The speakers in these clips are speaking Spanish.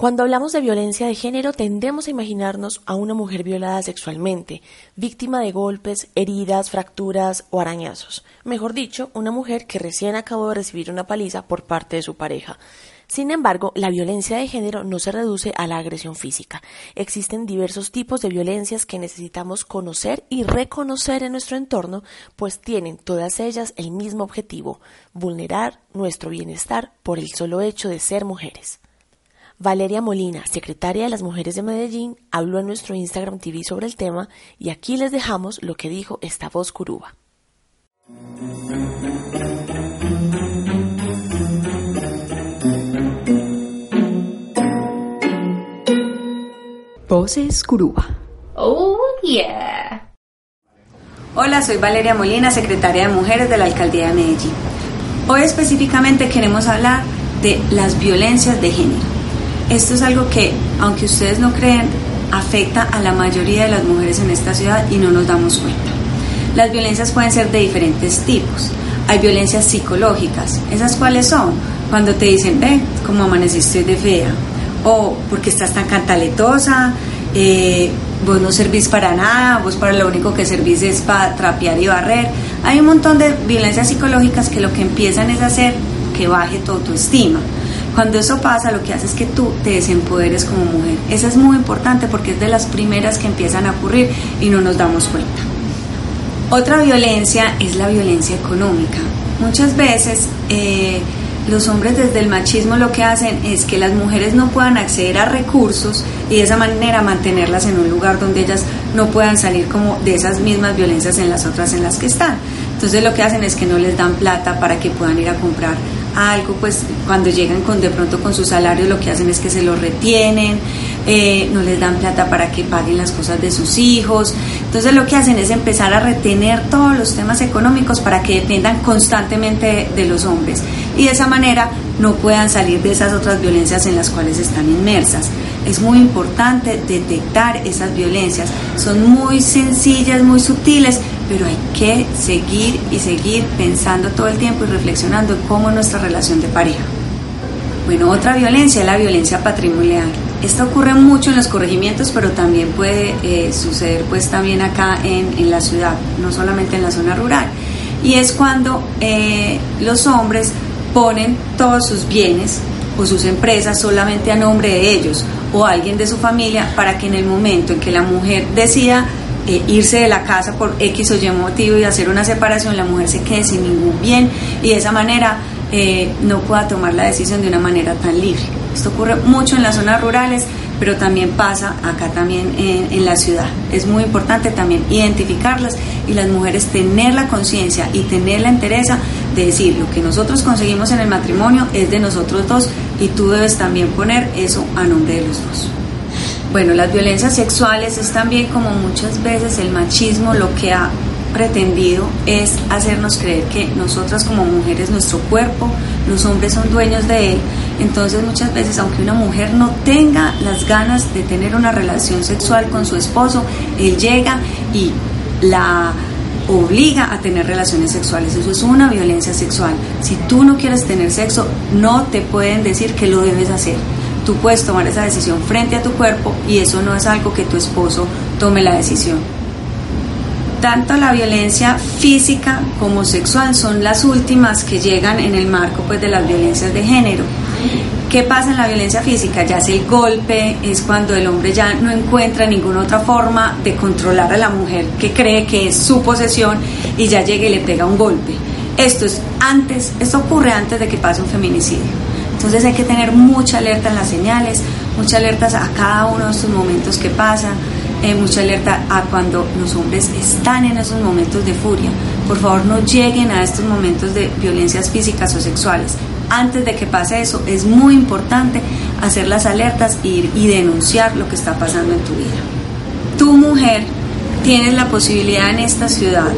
Cuando hablamos de violencia de género tendemos a imaginarnos a una mujer violada sexualmente, víctima de golpes, heridas, fracturas o arañazos. Mejor dicho, una mujer que recién acabó de recibir una paliza por parte de su pareja. Sin embargo, la violencia de género no se reduce a la agresión física. Existen diversos tipos de violencias que necesitamos conocer y reconocer en nuestro entorno, pues tienen todas ellas el mismo objetivo, vulnerar nuestro bienestar por el solo hecho de ser mujeres. Valeria Molina, secretaria de las Mujeres de Medellín, habló en nuestro Instagram TV sobre el tema y aquí les dejamos lo que dijo esta voz curuba. Voces Curuba. Oh, yeah. Hola, soy Valeria Molina, secretaria de Mujeres de la Alcaldía de Medellín. Hoy específicamente queremos hablar de las violencias de género esto es algo que, aunque ustedes no creen, afecta a la mayoría de las mujeres en esta ciudad y no nos damos cuenta. Las violencias pueden ser de diferentes tipos. Hay violencias psicológicas. ¿Esas cuáles son? Cuando te dicen, ve, como amaneciste de fea. O porque estás tan cantaletosa, eh, vos no servís para nada, vos para lo único que servís es para trapear y barrer. Hay un montón de violencias psicológicas que lo que empiezan es hacer que baje tu autoestima. Cuando eso pasa, lo que hace es que tú te desempoderes como mujer. Eso es muy importante porque es de las primeras que empiezan a ocurrir y no nos damos cuenta. Otra violencia es la violencia económica. Muchas veces eh, los hombres desde el machismo lo que hacen es que las mujeres no puedan acceder a recursos y de esa manera mantenerlas en un lugar donde ellas no puedan salir como de esas mismas violencias en las otras en las que están. Entonces lo que hacen es que no les dan plata para que puedan ir a comprar algo, pues cuando llegan con de pronto con su salario lo que hacen es que se lo retienen, eh, no les dan plata para que paguen las cosas de sus hijos. Entonces lo que hacen es empezar a retener todos los temas económicos para que dependan constantemente de, los hombres y de esa manera no puedan salir de esas otras violencias en las cuales están inmersas. Es muy importante detectar esas violencias. Son muy sencillas, muy sutiles, pero hay que seguir y seguir pensando todo el tiempo y reflexionando cómo nuestra relación de pareja. Bueno, otra violencia es la violencia patrimonial. Esto ocurre mucho en los corregimientos, pero también puede eh, suceder pues también acá en, en, la ciudad, no solamente en la zona rural. Y es cuando eh, los hombres ponen todos sus bienes o sus empresas solamente a nombre de ellos o alguien de su familia para que en el momento en que la mujer decida eh, irse de la casa por X o Y motivo y hacer una separación, la mujer se quede sin ningún bien y de esa manera eh, no pueda tomar la decisión de una manera tan libre. Esto ocurre mucho en las zonas rurales, pero también pasa acá también en, en la ciudad. Es muy importante también identificarlas y las mujeres tener la conciencia y tener la entereza de decir lo que nosotros conseguimos en el matrimonio es de nosotros dos y tú debes también poner eso a nombre de los dos. Bueno, las violencias sexuales es también como muchas veces el machismo lo que ha pretendido es hacernos creer que nosotras como mujeres, nuestro cuerpo, los hombres son dueños de él. Entonces muchas veces, aunque una mujer no tenga las ganas de tener una relación sexual con su esposo, él llega y la obliga a tener relaciones sexuales. Eso es una violencia sexual. Si tú no quieres tener sexo, no te pueden decir que lo debes hacer tú puedes tomar esa decisión frente a tu cuerpo y eso no es algo que tu esposo tome la decisión. Tanto la violencia física como sexual son las últimas que llegan en el marco pues, de las violencias de género. ¿Qué pasa en la violencia física? Ya es el golpe, es cuando el hombre ya no encuentra ninguna otra forma de controlar a la mujer que cree que es su posesión y ya llega y le pega un golpe. Esto es antes, esto ocurre antes de que pase un feminicidio. Entonces hay que tener mucha alerta en las señales, mucha alerta a cada uno de estos momentos que pasan, eh, mucha alerta a cuando los hombres están en esos momentos de furia. Por favor, no lleguen a estos momentos de violencias físicas o sexuales. antes de que pase eso, es muy importante hacer las alertas y, y denunciar lo que está pasando en tu vida. Tu mujer tienes la posibilidad en esta ciudad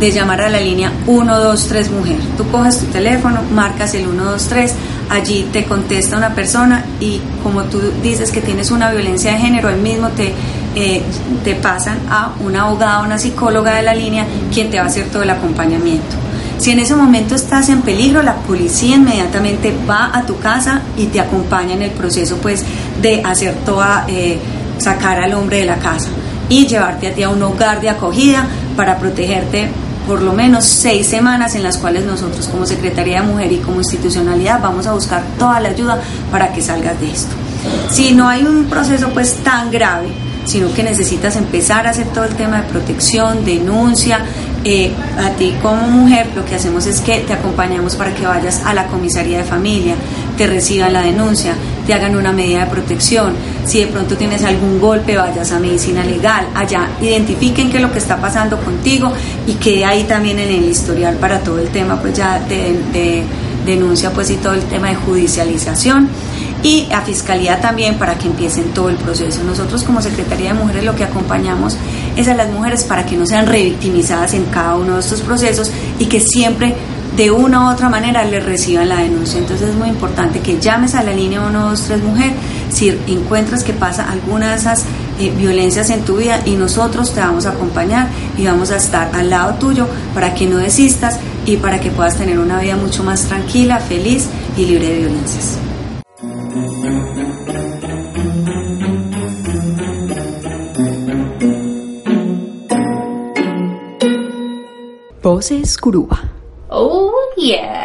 de llamar a la línea 123 Mujer. Tú coges tu teléfono, marcas el 123, allí te contesta una persona y como tú dices que tienes una violencia de género, él mismo te, eh, te pasan a una abogada, una psicóloga de la línea, quien te va a hacer todo el acompañamiento. Si en ese momento estás en peligro, la policía inmediatamente va a tu casa y te acompaña en el proceso pues de hacer toda, eh, sacar al hombre de la casa y llevarte a ti a un hogar de acogida para protegerte por lo menos seis semanas en las cuales nosotros como Secretaría de Mujer y como institucionalidad vamos a buscar toda la ayuda para que salgas de esto. Si no hay un proceso pues tan grave, sino que necesitas empezar a hacer todo el tema de protección, denuncia. Eh, a ti como mujer lo que hacemos es que te acompañamos para que vayas a la comisaría de familia, te reciban la denuncia, te hagan una medida de protección. Si de pronto tienes algún golpe, vayas a medicina legal, allá identifiquen qué es lo que está pasando contigo y quede ahí también en el historial para todo el tema pues ya de, de denuncia pues y todo el tema de judicialización y a Fiscalía también para que empiecen todo el proceso. Nosotros como Secretaría de Mujeres lo que acompañamos es a las mujeres para que no sean revictimizadas en cada uno de estos procesos y que siempre de una u otra manera les reciban la denuncia. Entonces es muy importante que llames a la línea 123 Mujer si encuentras que pasa alguna de esas eh, violencias en tu vida y nosotros te vamos a acompañar y vamos a estar al lado tuyo para que no desistas y para que puedas tener una vida mucho más tranquila, feliz y libre de violencias. Voces Curuba. Oh, yeah.